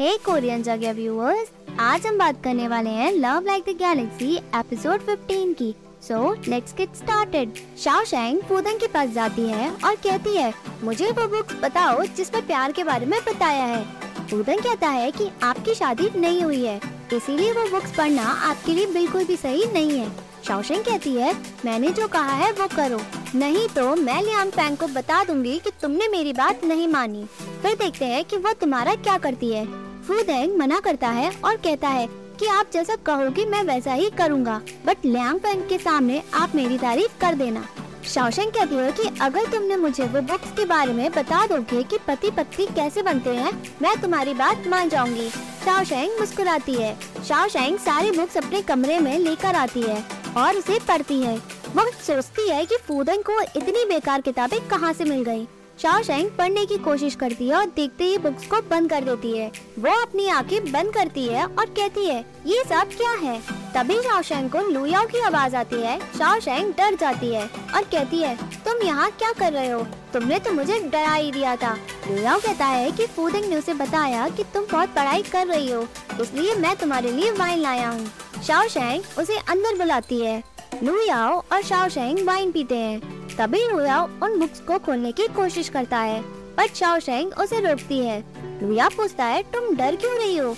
हे Korean जगह viewers आज हम बात करने वाले हैं Love Like the Galaxy episode 15 की। So let's get started Shao Shang Fudan के पास जाती है और कहती है, मुझे वो बुक्स बताओ जिसमें प्यार के बारे में बताया है। फूदन कहता है कि आपकी शादी नहीं हुई है, इसीलिए वो बुक्स पढ़ना आपके लिए बिल्कुल भी सही नहीं है। शाओशेंग कहती है, मैंने जो कहा है वो करो। नहीं तो मैं लियांग पैंग को बता दूँगी कि तुमने मेरी बात नहीं मानी। फिर देखते हैं कि वो तुम्हारा क्या करती है। फूदेंग मना करता है और कहता है कि आप जैसा कहोगे मैं वैसा ही करूँगा। बट लियांग फैंग के सामने आप मेरी तारीफ़ कर देना। शाओशेंग कहती है कि अगर तुमने मुझे वो बुक्स के बारे में बता दोगे कि पति पत्नी कैसे बनते हैं, मैं तुम्हारी बात मान जाऊँगी। शाओशेंग मुस्कुराती है। शाओशेंग सारी बुक्स अपने कमरे में लेकर आती है और उसे पढ़ती है। वो सोचती है कि फूदन को इतनी बेकार किताबें कहाँ से मिल गई। शाओशेंग पढ़ने की कोशिश करती है और देखते ही बुक्स को बंद कर देती है। वो अपनी आँखें बंद करती है और कहती है, ये सब क्या है? तभी शाओशेंग को लुयाओ की आवाज़ आती है। शाओशेंग डर जाती है और कहती है, तुम यहाँ क्या कर रहे हो? तुमने तो मुझे डरा ही दिया था। लुयाओ कहता है कि फूदिंग ने उसे बताया कि तुम बहुत पढ़ाई कर रही हो, इसलिए मैं तुम्हारे लिए वाइन लाया हूँ। शाओशेंग उसे अंदर बुलाती है। लुयाओ और शाओशेंग वाइन पीते हैं। तभी लुयाओ उन बुक्स को खोलने की कोशिश करता है, पर शाओशेंग उसे रोकती है। लुया पूछता है, तुम डर क्यों रही हो?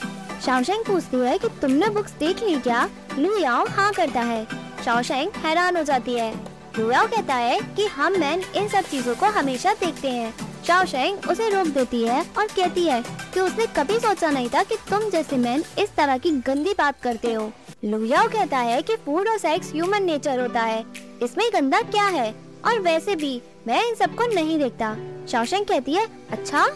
शाओशेंग पूछती है कि, तुमने बुक्स देख ली क्या? लुयाओ हाँ करता है। शाओशेंग हैरान हो जाती है। लुयाओ कहता है कि, हम मैन इन सब चीज़ों को हमेशा देखते हैं। शाओशेंग उसे रोक देती है और कहती है कि, उसने कभी सोचा नहीं था कि तुम जैसे मैन इस तरह की गंदी बात करते हो। लुयाओ कहता है कि, फ़ूड और सेक्स ह्यूमन नेचर होता है। इसमें गंदा क्या है? और वैसे भी मैं इन सबको नहीं देखता। शाओशेंग कहती है अच्छा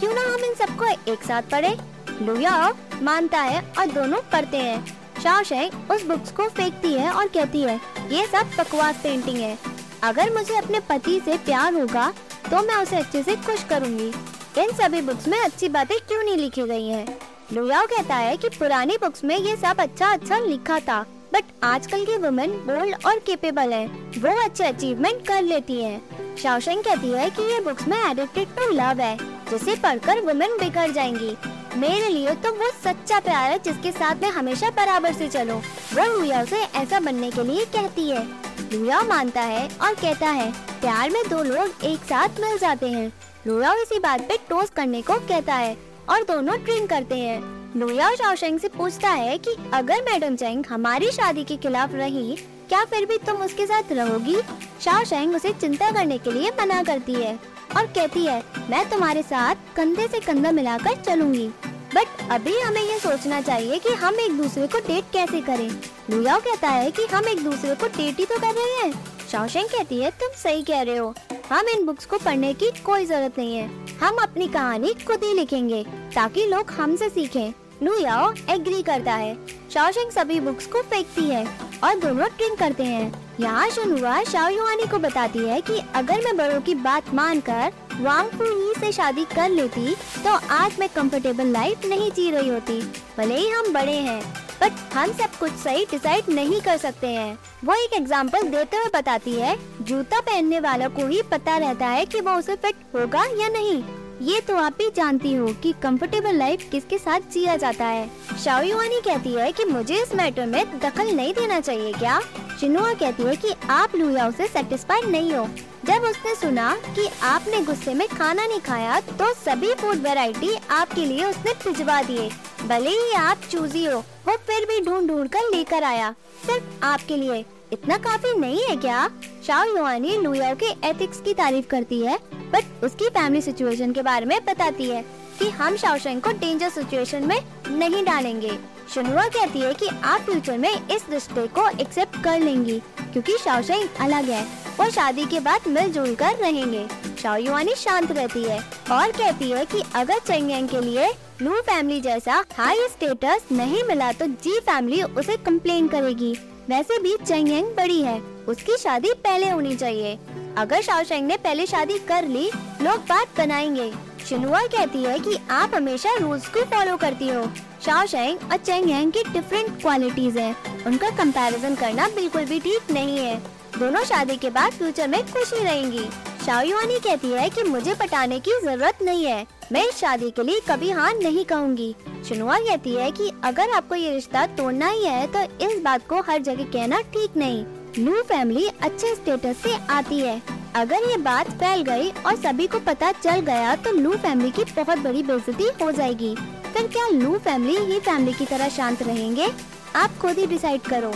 क्यों ना हम इन सबको एक साथ पढ़े? लुयाओ मानता है और दोनों पढ़ते हैं। शाओशेंग उस बुक्स को फेंकती है और कहती है, ये सब बकवास पेंटिंग है। अगर मुझे अपने पति से प्यार होगा तो मैं उसे अच्छे से खुश करूँगी। इन सभी बुक्स में अच्छी बातें क्यों नहीं लिखी गई हैं? लुयाओ कहता है कि पुरानी बुक्स में ये सब अच्छा अच्छा लिखा था। बट आजकल की वुमेन बोल्ड और केपेबल है। वो अच्छे अचीवमेंट कर लेती हैं। शाओशेंग कहती है कि ये बुक्स में एडिक्टेड टू लव है, जिसे पढ़कर वुमेन बिगड़ जाएँगी। मेरे लिए तो वो सच्चा प्यार है, जिसके साथ में हमेशा बराबर से चलो। वो लुया से ऐसा बनने के लिए कहती है। लुया मानता है और कहता है, प्यार में दो लोग एक साथ मिल जाते हैं। लुया इसी बात पे टोस्ट करने को कहता है और दोनों ड्रिंक करते हैं। लुया शाओशेंग से पूछता है कि अगर मैडम चेंग हमारी शादी के खिलाफ रही, क्या फिर भी तुम उसके साथ रहोगी? शाओशेंग उसे चिंता करने के लिए मना करती है और कहती है, मैं तुम्हारे साथ कंधे से कंधा मिलाकर चलूँगी। बट अभी हमें ये सोचना चाहिए कि हम एक दूसरे को डेट कैसे करें? लुयाओ कहता है कि हम एक दूसरे को डेट ही तो कर रहे हैं। शाओशेंग कहती है, तुम सही कह रहे हो। हम इन बुक्स को पढ़ने की कोई ज़रूरत नहीं है। हम अपनी कहानी खुद ही लिखेंगे, ताकि लोग हमसे सीखें। लुयाओ एग्री करता है। शाओशेंग सभी बुक्स को फेंकती है और दोनों ड्रिंक करते हैं। यहाँ शुनुआ शाओ युआनी को बताती है कि अगर मैं बड़ों की बात मानकर वांग फू से शादी कर लेती तो आज मैं कंफर्टेबल लाइफ नहीं जी रही होती। भले ही हम बड़े हैं। बट हम सब कुछ सही डिसाइड नहीं कर सकते हैं। वो एक एग्ज़ाम्पल देते हुए बताती है, जूता पहनने वाला को ही पता रहता है कि वो उसे फिट होगा या नहीं। ये तो आप भी जानती हो कि कंफर्टेबल लाइफ किसके साथ जिया जाता है। शाओयुआनी कहती है कि मुझे इस मैटर में दखल नहीं देना चाहिए क्या? चिनुआ कहती है कि आप लुयाओ से सेटिस्फाइड नहीं हो। जब उसने सुना कि आपने गुस्से में खाना नहीं खाया तो सभी फ़ूड वैरायटी आपके लिए उसने भिजवा दिए। भले ही आप चूजी हो, वो फिर भी ढूंढ ढूंढ कर लेकर आया। सिर्फ़ आपके लिए। इतना काफ़ी नहीं है क्या? शाओ युआनी लुयाओ के एथिक्स की तारीफ़ करती है, बट उसकी फैमिली सिचुएशन के बारे में बताती है कि हम शाओशेंग को डेंजर सिचुएशन में नहीं डालेंगे। शुनुआ कहती है कि आप फ्यूचर में इस रिश्ते को एक्सेप्ट कर लेंगी, क्योंकि शाओशेंग अलग है। और शादी के बाद मिलजुल कर रहेंगे शाओयुआनी शांत रहती है और कहती है कि अगर चेंगेंग के लिए लू फैमिली जैसा हाई स्टेटस नहीं मिला तो जी फैमिली उसे कम्प्लेन करेगी। वैसे भी चेंगेंग बड़ी है, उसकी शादी पहले होनी चाहिए। अगर शाओशेंग ने पहले शादी कर ली, लोग बात बनाएँगे। शिनुआ कहती है कि आप हमेशा रूल्स को फॉलो करती हो। शाओशेंग और चेंग की डिफरेंट क्वालिटीज हैं। उनका कंपैरिजन करना बिल्कुल भी ठीक नहीं है। दोनों शादी के बाद फ्यूचर में खुशी रहेंगी। शाओयुआनी कहती है कि मुझे पटाने की ज़रूरत नहीं है। मैं इस शादी के लिए कभी हाँ नहीं कहूँगी। शुनुआ कहती है कि अगर आपको ये रिश्ता तोड़ना ही है तो इस बात को हर जगह कहना ठीक नहीं। लू फैमिली अच्छे स्टेटस से आती है। अगर ये बात फैल गई और सभी को पता चल गया तो लू फैमिली की बहुत बड़ी बेइज्जती हो जाएगी। फिर क्या लू फैमिली ही फैमिली की तरह शांत रहेंगे? आप खुद ही डिसाइड करो।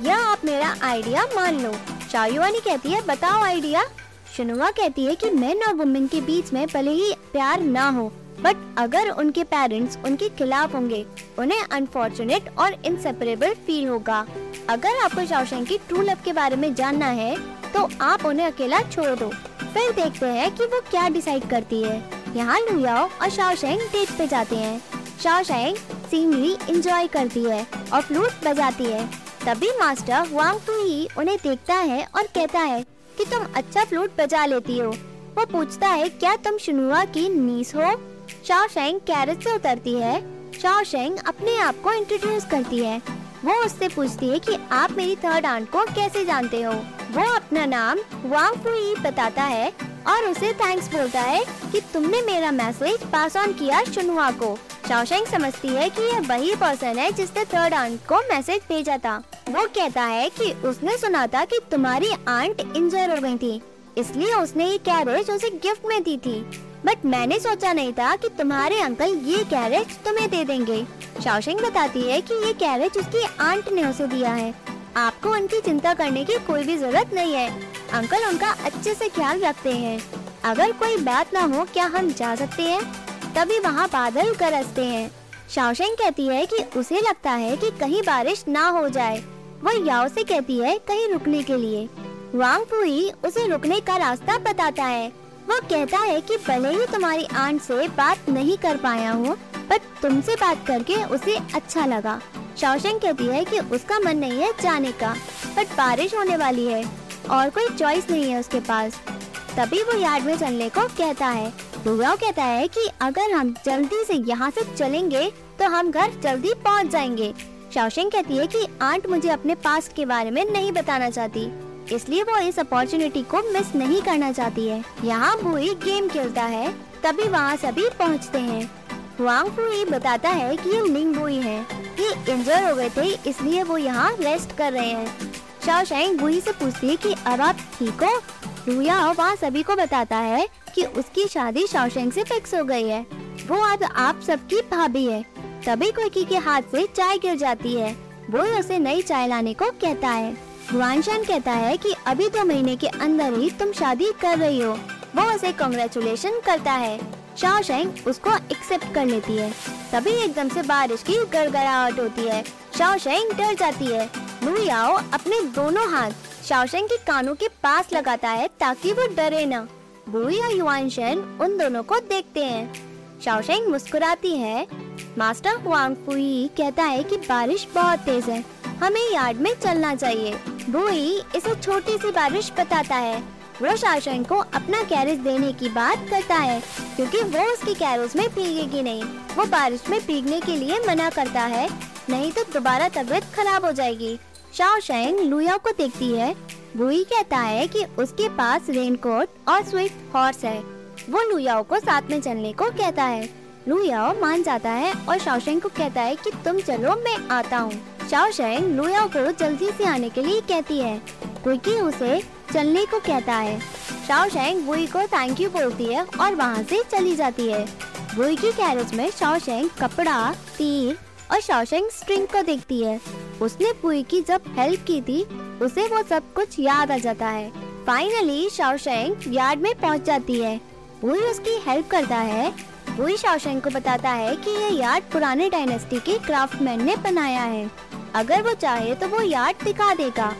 या आप मेरा आइडिया मान लो। शायुआनी कहती है, बताओ आइडिया। शनुआ कहती है कि मैन और वुमेन के बीच में भले ही प्यार ना हो बट अगर उनके पेरेंट्स उनके खिलाफ होंगे, उन्हें अनफॉर्चुनेट और इनसेपरेबल फील होगा। अगर आपको शाओशेंग की ट्रू लव के बारे में जानना है तो आप उन्हें अकेला छोड़ दो। फिर देखते हैं कि वो क्या डिसाइड करती है। यहाँ लुयाओ और शाओशेंग डेट पे जाते हैं। शाओशेंग सीनरी इंजॉय करती है और फ्लूट बजाती है। तभी मास्टर वांग टू ही उन्हें देखता है और कहता है कि तुम अच्छा फ्लूट बजा लेती हो। वो पूछता है, क्या तुम शुनुआ की नीस हो? शाओशेंग कैरेज से उतरती है। शाओशेंग अपने आप को इंट्रोड्यूस करती है। वो उससे पूछती है कि आप मेरी थर्ड आंट को कैसे जानते हो? वो अपना नाम वांग फुई बताता है। और उसे थैंक्स बोलता है कि तुमने मेरा मैसेज पास ऑन किया शुनुआ को। शाओशेंग समझती है कि यह वही पर्सन है जिसने थर्ड आंट को मैसेज भेजा था। वो कहता है कि उसने सुना था कि तुम्हारी आंट इंजर हो गई थी। इसलिए उसने ये कैरेज उसे गिफ्ट में दी थी। बट मैंने सोचा नहीं था कि तुम्हारे अंकल ये कैरेज तुम्हें दे देंगे। शाओशिंग बताती है कि ये कैरेज उसकी आंट ने उसे दिया है। आपको उनकी चिंता करने की कोई भी ज़रूरत नहीं है। अंकल उनका अच्छे से ख्याल रखते हैं। अगर कोई बात ना हो, क्या हम जा सकते हैं? तभी वहाँ बादल गरजते हैं। शाओशेंग कहती है कि उसे लगता है कि कहीं बारिश ना हो जाए। वह याओ से कहती है कहीं रुकने के लिए। वांग फुई उसे रुकने का रास्ता बताता है। वो कहता है कि भले ही तुम्हारी आंट से बात नहीं कर पाया हूँ, पर तुमसे बात करके उसे अच्छा लगा। शाओशेंग कहती है कि उसका मन नहीं है जाने का बट बारिश होने वाली है। और कोई चॉइस नहीं है उसके पास। तभी वो यार्ड में चलने को कहता है। रुआओ कहता है कि अगर हम जल्दी से यहाँ से चलेंगे तो हम घर जल्दी पहुँच जाएँगे। शाओशेंग कहती है कि आंट मुझे अपने पास के बारे में नहीं बताना चाहती, इसलिए वो इस अपॉर्चुनिटी को मिस नहीं करना चाहती है। यहाँ बुई गेम खेलता है, तभी वहाँ सभी पहुँचते हैं। हुआंग फुई बताता है कि ये लिंग बुई है। ये इंजर हो गए थे, इसलिए वो यहाँ रेस्ट कर रहे हैं। शाओशेंग बुई से पूछती है कि अब आप ठीक हो? रुया वहाँ सभी को बताता है कि उसकी शादी शाओशेंग से फिक्स हो गई है। वो अब आप सबकी भाभी है। तभी कोकी के हाथ से चाय गिर जाती है। वो उसे नई चाय लाने को कहता है। गुआनशान कहता है कि अभी दो महीने के अंदर ही तुम शादी कर रही हो। वो उसे कॉन्ग्रेचुलेशन करता है। शाओशेंग उसको एक्सेप्ट कर लेती है। तभी एकदम से बारिश की गड़गड़ाहट होती है। शाओशेंग डर जाती है। लुयाओ अपने दोनों हाथ शाओशेंग के कानों के पास लगाता है ताकि वो डरे न। बुई और युआनशन उन दोनों को देखते हैं। शाओशेंग मुस्कुराती है। मास्टर हुआंग फुई कहता है कि बारिश बहुत तेज है। हमें यार्ड में चलना चाहिए। बुई इसे छोटी सी बारिश बताता है। वो शासन को अपना कैरेज देने की बात करता है, क्योंकि वो उसकी कैरोज में भीगेगी नहीं। वो बारिश में भीगने के लिए मना करता है, नहीं तो दोबारा तबीयत खराब हो जाएगी। शाओशेंग लुया को देखती है। बुई कहता है कि उसके पास रेनकोट और स्विफ्ट हॉर्स है। वो लुयाओ को साथ में चलने को कहता है। लुयाओ मान जाता है और शाओशेंग को कहता है कि तुम चलो, मैं आता हूँ। शाओशेंग लुयाओ को जल्दी से आने के लिए कहती है। क्योंकि उसे चलने को कहता है। शाओशेंग बुई को थैंक यू बोलती है और वहाँ से चली जाती है। वुई की कैरेज में शाओशेंग कपड़ा, तीर और शाओशेंग स्ट्रिंग को देखती है। उसने पुई की जब हेल्प की थी, उसे वो सब कुछ याद आ जाता है। फाइनली शाओशेंग यार्ड में पहुँच जाती है। पुई उसकी हेल्प करता है। पुई शाओशेंग को बताता है कि ये यार्ड पुराने डायनेस्टी के क्राफ्टमैन ने बनाया है। अगर वो चाहे तो वो यार्ड दिखा देगा।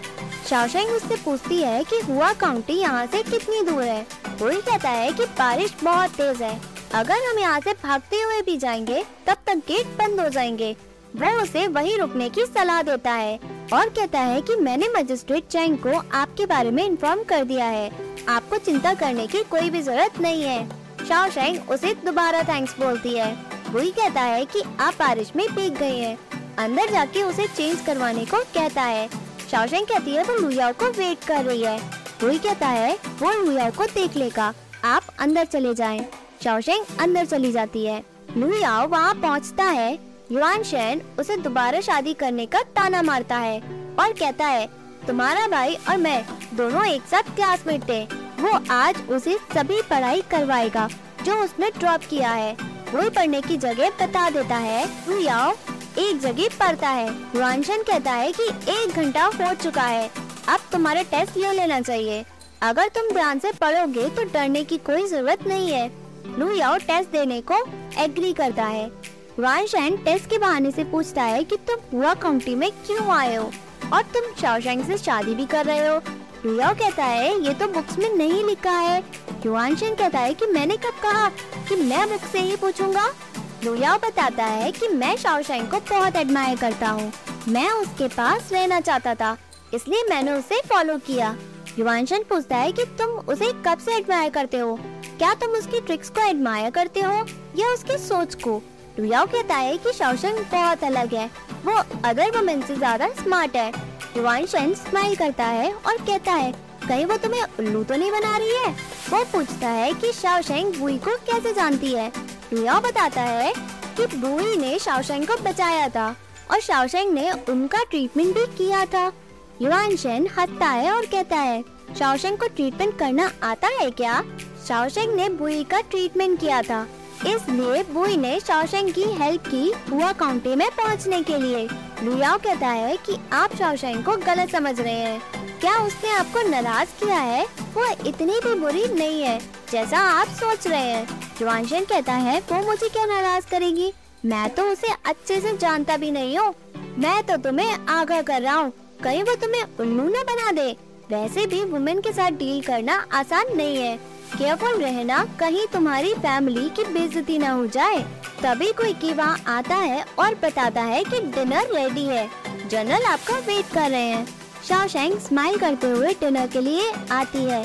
शाओशेंग उससे पूछती है कि हुआ काउंटी यहाँ से कितनी दूर है। कोई कहता है कि बारिश बहुत तेज है। अगर हम यहाँ से भागते हुए भी जाएँगे, तब तक गेट बंद हो जाएँगे। वह उसे वहीं रुकने की सलाह देता है और कहता है कि मैंने मजिस्ट्रेट चैंग को आपके बारे में इन्फॉर्म कर दिया है। आपको चिंता करने की कोई भी ज़रूरत नहीं है। शाओशेंग उसे दोबारा थैंक्स बोलती है। वही कहता है कि आप बारिश में भीग गई हैं। अंदर जाके उसे चेंज करवाने को कहता है। शाओशेंग कहती है वो लुयाओ को वेट कर रही है। कोई कहता है, वो लुयाओ को देख लेगा। आप अंदर चले जाएँ। शाओशेंग अंदर चली जाती है। लुयाओ वहाँ पहुँचता है। युआन शेन उसे दोबारा शादी करने का ताना मारता है और कहता है, तुम्हारा भाई और मैं दोनों एक साथ क्लासमेट थे। वो आज उसे सभी पढ़ाई करवाएगा, जो उसने ड्रॉप किया है। वो पढ़ने की जगह बता देता है लुयाओ एक जगह पढ़ता है। युआनशन कहता है कि एक घंटा हो चुका है। अब तुम्हारा टेस्ट ले लेना चाहिए। अगर तुम ध्यान से पढ़ोगे तो डरने की कोई ज़रूरत नहीं है। लू याओ टेस्ट देने को एग्री करता है। वानशैन टेस्ट के बहाने से पूछता है कि तुम हुआ काउंटी में क्यों आए हो? और तुम शाओशैंग से शादी भी कर रहे हो। लुयाओ कहता है, ये तो बुक्स में नहीं लिखा है। युवानशन कहता है कि मैंने कब कहा कि मैं बुक से ही पूछूँगा? लुयाओ बताता है कि मैं शाओशैंग को बहुत एडमायर करता हूँ। मैं उसके पास रहना चाहता था, इसलिए मैंने उसे फॉलो किया। युवांशन पूछता है कि तुम उसे कब से एडमायर करते हो? क्या तुम उसकी ट्रिक्स को एडमायर करते हो या उसकी सोच को? लुयाओ कहता है कि शाओशंग बहुत अलग है। वो अदर वुमेन से ज़्यादा स्मार्ट है। युवांशन स्माइल करता है और कहता है, कहीं वो तुम्हें उल्लू तो नहीं बना रही है? वो पूछता है कि शाओशेंग बुई को कैसे जानती है। लुयाओ बताता है कि बुई ने शाओशेंग को बचाया था और शाओशेंग ने उनका ट्रीटमेंट भी किया था। युवान शेन हंसता है और कहता है शाओशेंग को ट्रीटमेंट करना आता है क्या? शाओशेंग ने बुई का ट्रीटमेंट किया था। इसलिए बुई ने शाओशेंग की हेल्प की हुआ काउंटी में पहुँचने के लिए। लुयाओ कहता है कि आप शाओशेंग को गलत समझ रहे हैं। क्या उसने आपको नाराज़ किया है? वो इतनी भी बुरी नहीं है, जैसा आप सोच रहे हैं। जुआनशन कहता है, वो मुझे क्या नाराज़ करेगी? मैं तो उसे अच्छे से जानता भी नहीं हूँ। मैं तो तुम्हें आगाह कर रहा हूँ। कहीं वो तुम्हें उल्लू न बना दे। वैसे भी वुमेन के साथ डील करना आसान नहीं है। केयरफुल रहना कहीं तुम्हारी फैमिली की बेइज्जती न हो जाए। तभी कोई की वहाँ आता है और बताता है कि डिनर रेडी है। जनरल आपका वेट कर रहे हैं। शाओशेंग स्माइल करते हुए डिनर के लिए आती है।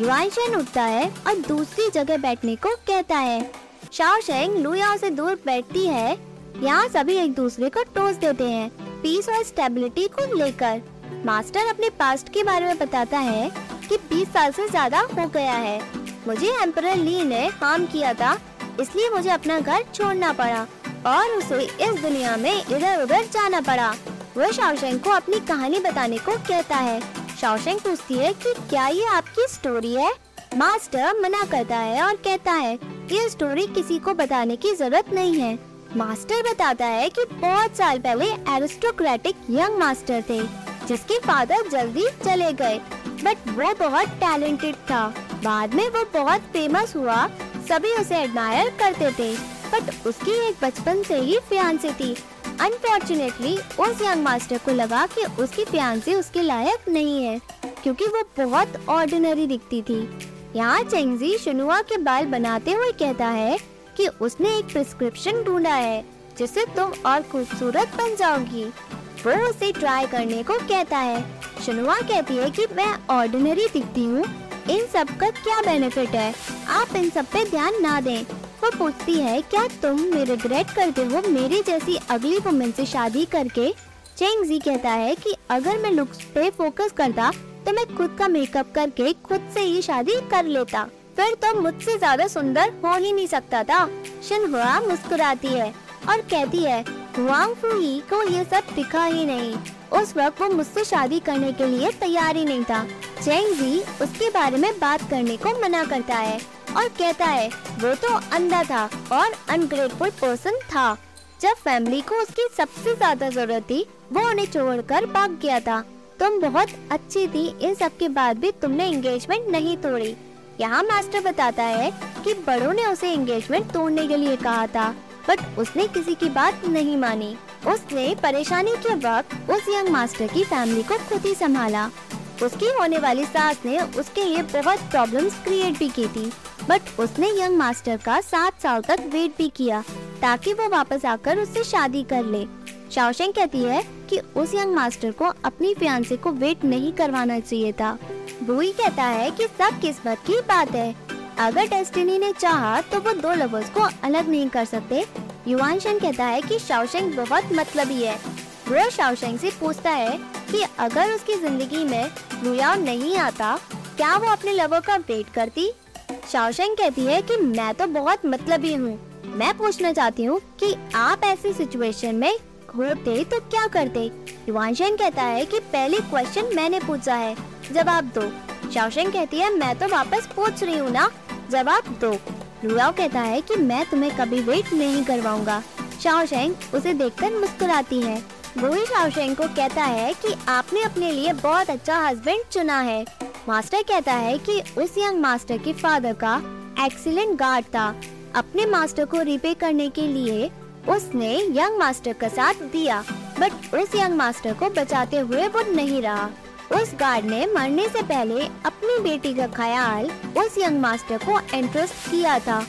युआनशन उठता है और दूसरी जगह बैठने को कहता है। शाओशेंग लुयाओ से दूर बैठती है। यहाँ सभी एक दूसरे को टोस देते हैं। पीस और स्टेबिलिटी को लेकर। मास्टर अपने पास्ट के बारे में बताता है कि 20 साल से ज़्यादा हो गया है। मुझे एम्पर ली ने हार्म किया था, इसलिए मुझे अपना घर छोड़ना पड़ा और उसे इस दुनिया में इधर उधर जाना पड़ा। वह शाओशेंग को अपनी कहानी बताने को कहता है। शाओशेंग पूछती है कि क्या ये आपकी स्टोरी है? मास्टर मना करता है और कहता है, ये स्टोरी किसी को बताने की ज़रूरत नहीं है। मास्टर बताता है कि बहुत साल पहले एरिस्टोक्रेटिक यंग मास्टर थे, जिसके फादर जल्दी चले गए, बट वो बहुत टैलेंटेड था। बाद में वो बहुत फ़ेमस हुआ। सभी उसे एडमायर करते थे। बट उसकी एक बचपन से ही फियांसी थी। अनफॉर्चुनेटली उस यंग मास्टर को लगा कि उसकी फियांसी उसके लायक नहीं है, क्योंकि वो बहुत ऑर्डिनरी दिखती थी। यहाँ चेंगजी शनुआ के बाल बनाते हुए कहता है कि उसने एक प्रिस्क्रिप्शन ढूंढा है जिससे तुम और खूबसूरत बन जाओगी। वो उसे ट्राई करने को कहता है। शनुआ कहती है कि मैं ऑर्डिनरी दिखती हूँ इन सब का क्या बेनिफिट है? आप इन सब पे ध्यान ना दें। वो पूछती है, क्या तुम मेरे रिग्रेट करते हो मेरी जैसी अगली वुमेन से शादी करके? चेंग जी कहता है कि अगर मैं लुक्स पे फोकस करता तो मैं खुद का मेकअप करके खुद से ही शादी कर लेता। फिर तो मुझसे ज़्यादा सुंदर हो ही नहीं सकता था। शिनहुआ मुस्कुराती है और कहती है, वांग फुही को ये सब दिखा ही नहीं। उस वक्त वो मुझसे शादी करने के लिए तैयार ही नहीं था। चेंग जी उसके बारे में बात करने को मना करता है और कहता है, वो तो अंधा था और अनग्रेटफुल पर्सन था। जब फैमिली को उसकी सबसे ज़्यादा ज़रूरत थी, वो उन्हें छोड़कर भाग गया था। तुम बहुत अच्छी थी, इन सब के बाद भी तुमने एंगेजमेंट नहीं तोड़ी। यहाँ मास्टर बताता है कि बड़ों ने उसे एंगेजमेंट तोड़ने के लिए कहा था बट उसने किसी की बात नहीं मानी। उसने परेशानी के वक्त उस यंग मास्टर की फैमिली को खुद ही संभाला। उसकी होने वाली सास ने उसके लिए बहुत प्रॉब्लम्स क्रिएट भी की थी। बट उसने यंग मास्टर का सात साल तक वेट भी किया, ताकि वो वापस आकर उससे शादी कर ले। शाओशेंग कहती है कि उस यंग मास्टर को अपनी फियांसे को वेट नहीं करवाना चाहिए था। बुई कहता है कि सब किस्मत की बात है। अगर डेस्टिनी ने चाहा तो वो दो लवर्स को अलग नहीं कर सकते। युवानशन कहता है कि शाओशेंग बहुत मतलबी है। वो शाओशेंग से पूछता है कि अगर उसकी ज़िंदगी में लुयाओ नहीं आता, क्या वो अपने लवर का वेट करती? शाओशेंग कहती है कि मैं तो बहुत मतलबी हूँ। मैं पूछना चाहती हूँ कि आप ऐसी सिचुएशन में होते तो क्या करते? युवानशेन कहता है कि पहले क्वेश्चन मैंने पूछा है, जवाब दो। शाओशेंग कहती है, मैं तो वापस पूछ रही हूँ ना? जवाब दो। लुआओ कहता है कि, मैं तुम्हें कभी वेट नहीं करवाऊँगा। शाओशेंग उसे देखकर मुस्कुराती है। वही शाओशेंग को कहता है कि आपने अपने लिए बहुत अच्छा हस्बैंड चुना है। मास्टर कहता है कि उस यंग मास्टर के फादर का एक्सीलेंट गार्ड था। अपने मास्टर को रिपे करने के लिए उसने यंग मास्टर का साथ दिया बट उस यंग मास्टर को बचाते हुए वो नहीं रहा। उस गार्ड ने मरने से पहले अपनी बेटी का ख्याल उस यंग मास्टर को इंटरेस्ट किया था।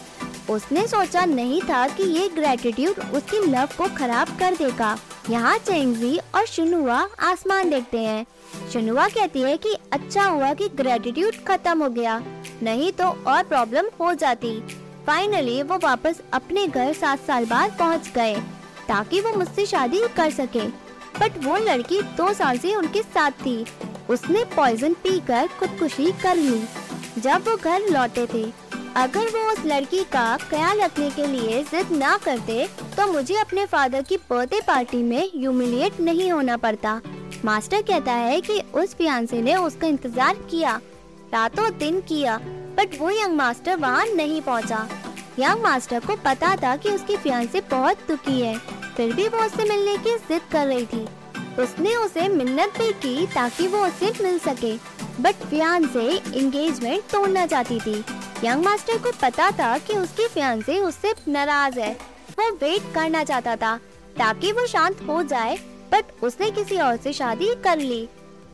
उसने सोचा नहीं था कि ये ग्रेटिट्यूड उसकी लव को खराब कर देगा। यहाँ चेंगजी और शुनुआ आसमान देखते हैं। शुनुआ कहती है कि अच्छा हुआ कि ग्रेटिट्यूड खत्म हो गया। नहीं तो और प्रॉब्लम हो जाती। फाइनली वो वापस अपने घर सात साल बाद पहुँच गए, ताकि वो मुझसे शादी कर सके। बट वो लड़की दो साल से उनके साथ थी। उसने पॉइजन पीकर खुदकुशी कर ली। जब वो घर लौटे थे अगर वो उस लड़की का ख्याल रखने के लिए जिद ना करते तो मुझे अपने फादर की बर्थडे पार्टी में ह्यूमिलिएट नहीं होना पड़ता। मास्टर कहता है कि उस फियांसे ने उसका इंतज़ार किया, रातों दिन किया बट वो यंग मास्टर वहाँ नहीं पहुँचा। यंग मास्टर को पता था कि उसकी फियांसे बहुत दुखी है। फिर भी वो उससे मिलने की जिद कर रही थी। उसने उसे मिन्नत भी की ताकि वो उससे मिल सके बट फियांसे एंगेजमेंट तोड़ना चाहती थी। यंग मास्टर को पता था कि उसकी फियांसे उससे नाराज़ है। वो वेट करना चाहता था, ताकि वो शांत हो जाए बट उसने किसी और से शादी कर ली।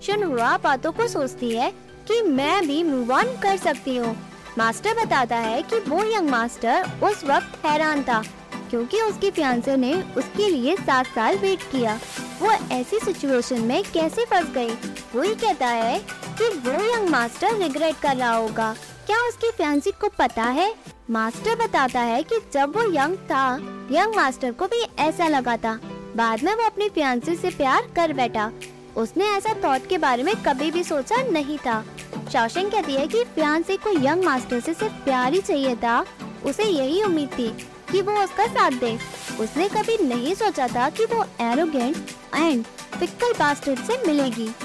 शुनहुआ बातों को सोचती है कि मैं भी मूव ऑन कर सकती हूँ। मास्टर बताता है कि वो यंग मास्टर उस वक्त हैरान था, क्योंकि उसकी फियांसे ने उसके लिए सात साल वेट किया। वो ऐसी सिचुएशन में कैसे फंस गई? वही कहता है कि वो यंग मास्टर रिग्रेट कर रहा होगा। क्या उसकी फैंसी को पता है? मास्टर बताता है कि जब वो यंग था, यंग मास्टर को भी ऐसा लगा था। बाद में वो अपनी फियांसी से प्यार कर बैठा। उसने ऐसा थॉट के बारे में कभी भी सोचा नहीं था। शौशन कहती है कि फियांसी को यंग मास्टर से सिर्फ़ प्यार ही चाहिए था। उसे यही उम्मीद थी कि वो उसका साथ दे। उसने कभी नहीं सोचा था कि वो एरोगेंट एंड फिक्कल बास्टर्ड से मिलेगी।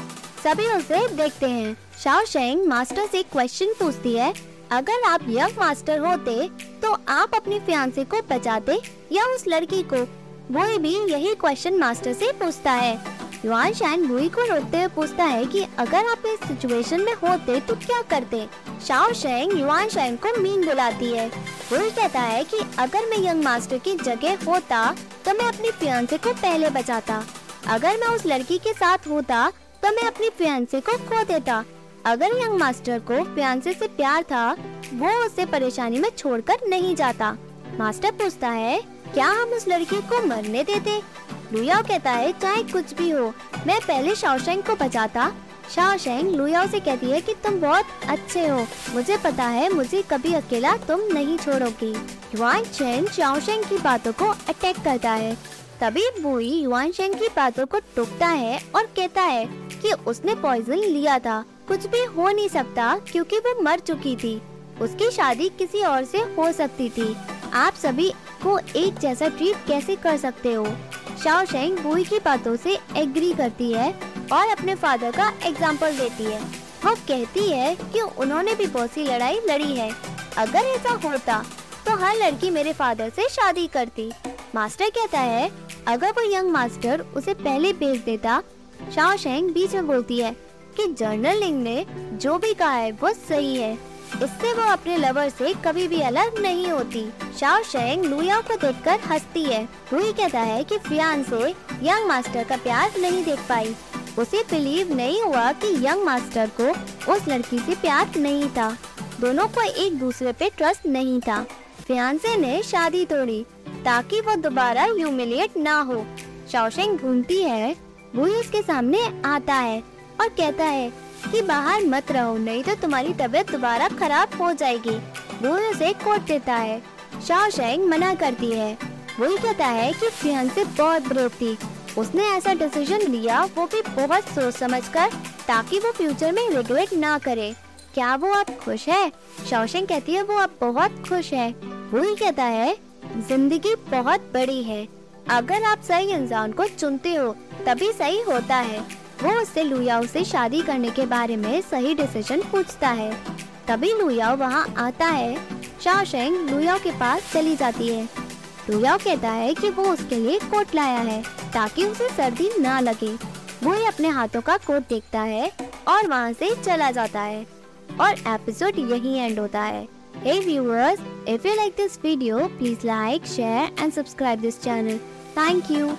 सभी उसे देखते हैं। शाओ शेंग मास्टर से क्वेश्चन पूछती है, अगर आप यंग मास्टर होते तो आप अपनी फियांसे को बचाते या उस लड़की को? वो भी यही क्वेश्चन मास्टर से पूछता है। युवान शैन बुई को रोते हुए पूछता है कि, अगर आप इस सिचुएशन में होते तो क्या करते? शाओ शेंग युआन शैन को मीन बुलाती है। वो कहता है कि, अगर मैं यंग मास्टर की जगह होता तो मैं अपनी फियांसे को पहले बचाता। अगर मैं उस लड़की के साथ होता तो मैं अपनी फियांसे को खो देता। अगर यंग मास्टर को फियांसे से प्यार था, वो उसे परेशानी में छोड़कर नहीं जाता। मास्टर पूछता है, क्या हम उस लड़की को मरने देते? लुया कहता है, चाहे कुछ भी हो, मैं पहले शाओशेंग को बचाता। शाओशेंग लुया से कहती है कि तुम बहुत अच्छे हो। मुझे पता है, मुझे कभी अकेला तुम नहीं छोड़ोगी। युआन चेन शाओशेंग की बातों को अटैक करता है। तभी बुई युआन शेंग की बातों को टूकता है और कहता है कि उसने पॉइजन लिया था। कुछ भी हो नहीं सकता क्योंकि वो मर चुकी थी। उसकी शादी किसी और से हो सकती थी। आप सभी को एक जैसा ट्रीट कैसे कर सकते हो? शाओ शेंग बुई की बातों से एग्री करती है और अपने फादर का एग्ज़ाम्पल देती है। वो कहती है कि उन्होंने भी बहुत सी लड़ाई लड़ी है। अगर ऐसा होता तो हर लड़की मेरे फादर से शादी करती। मास्टर कहता है अगर वो यंग मास्टर उसे पहले भेज देता, शाओ शेंग बीच में बोलती है कि जर्नलिंग ने जो भी कहा है वो सही है। इससे वो अपने लवर से कभी भी अलग नहीं होती। शाओ शेंग लुया को देखकर हंसती है। हुई कहता है कि फियान से यंग मास्टर का प्यार नहीं देख पाई। उसे बिलीव नहीं हुआ कि यंग मास्टर को उस लड़की से प्यार नहीं था। दोनों को एक दूसरे पे ट्रस्ट नहीं था। फियांसे ने शादी तोड़ी। ताकि वो दोबारा ह्यूमिलिएट ना हो। शाओशेंग घूमती है, वो उसके सामने आता है और कहता है कि बाहर मत रहो, नहीं तो तुम्हारी तबीयत दोबारा खराब हो जाएगी। वो उसे कोट देता है। शाओशेंग मना करती है। वही कहता है कि फियांसे बहुत ब्रेव थी। उसने ऐसा डिसीज़न लिया, वो भी बहुत सोच समझ कर, ताकि वो फ्यूचर में रिग्रेट ना करे। क्या वो आप खुश है? शौशन कहती है, वो अब बहुत खुश है। वो ही कहता है ज़िंदगी बहुत बड़ी है। अगर आप सही इंसान को चुनते हो, तभी सही होता है। वो उससे लुयाओ से शादी करने के बारे में सही डिसीज़न पूछता है। तभी लुयाओ वहाँ आता है। शाओशेंग लुयाओ के पास चली जाती है। लुयाओ कहता है कि वो उसके लिए कोट लाया है, ताकि उसे सर्दी ना लगे। वो ही अपने हाथों का कोट देखता है और वहाँ से चला जाता है। और एपिसोड यही एंड होता है। Hey viewers, if you like this video, please like, share and subscribe this channel. Thank you.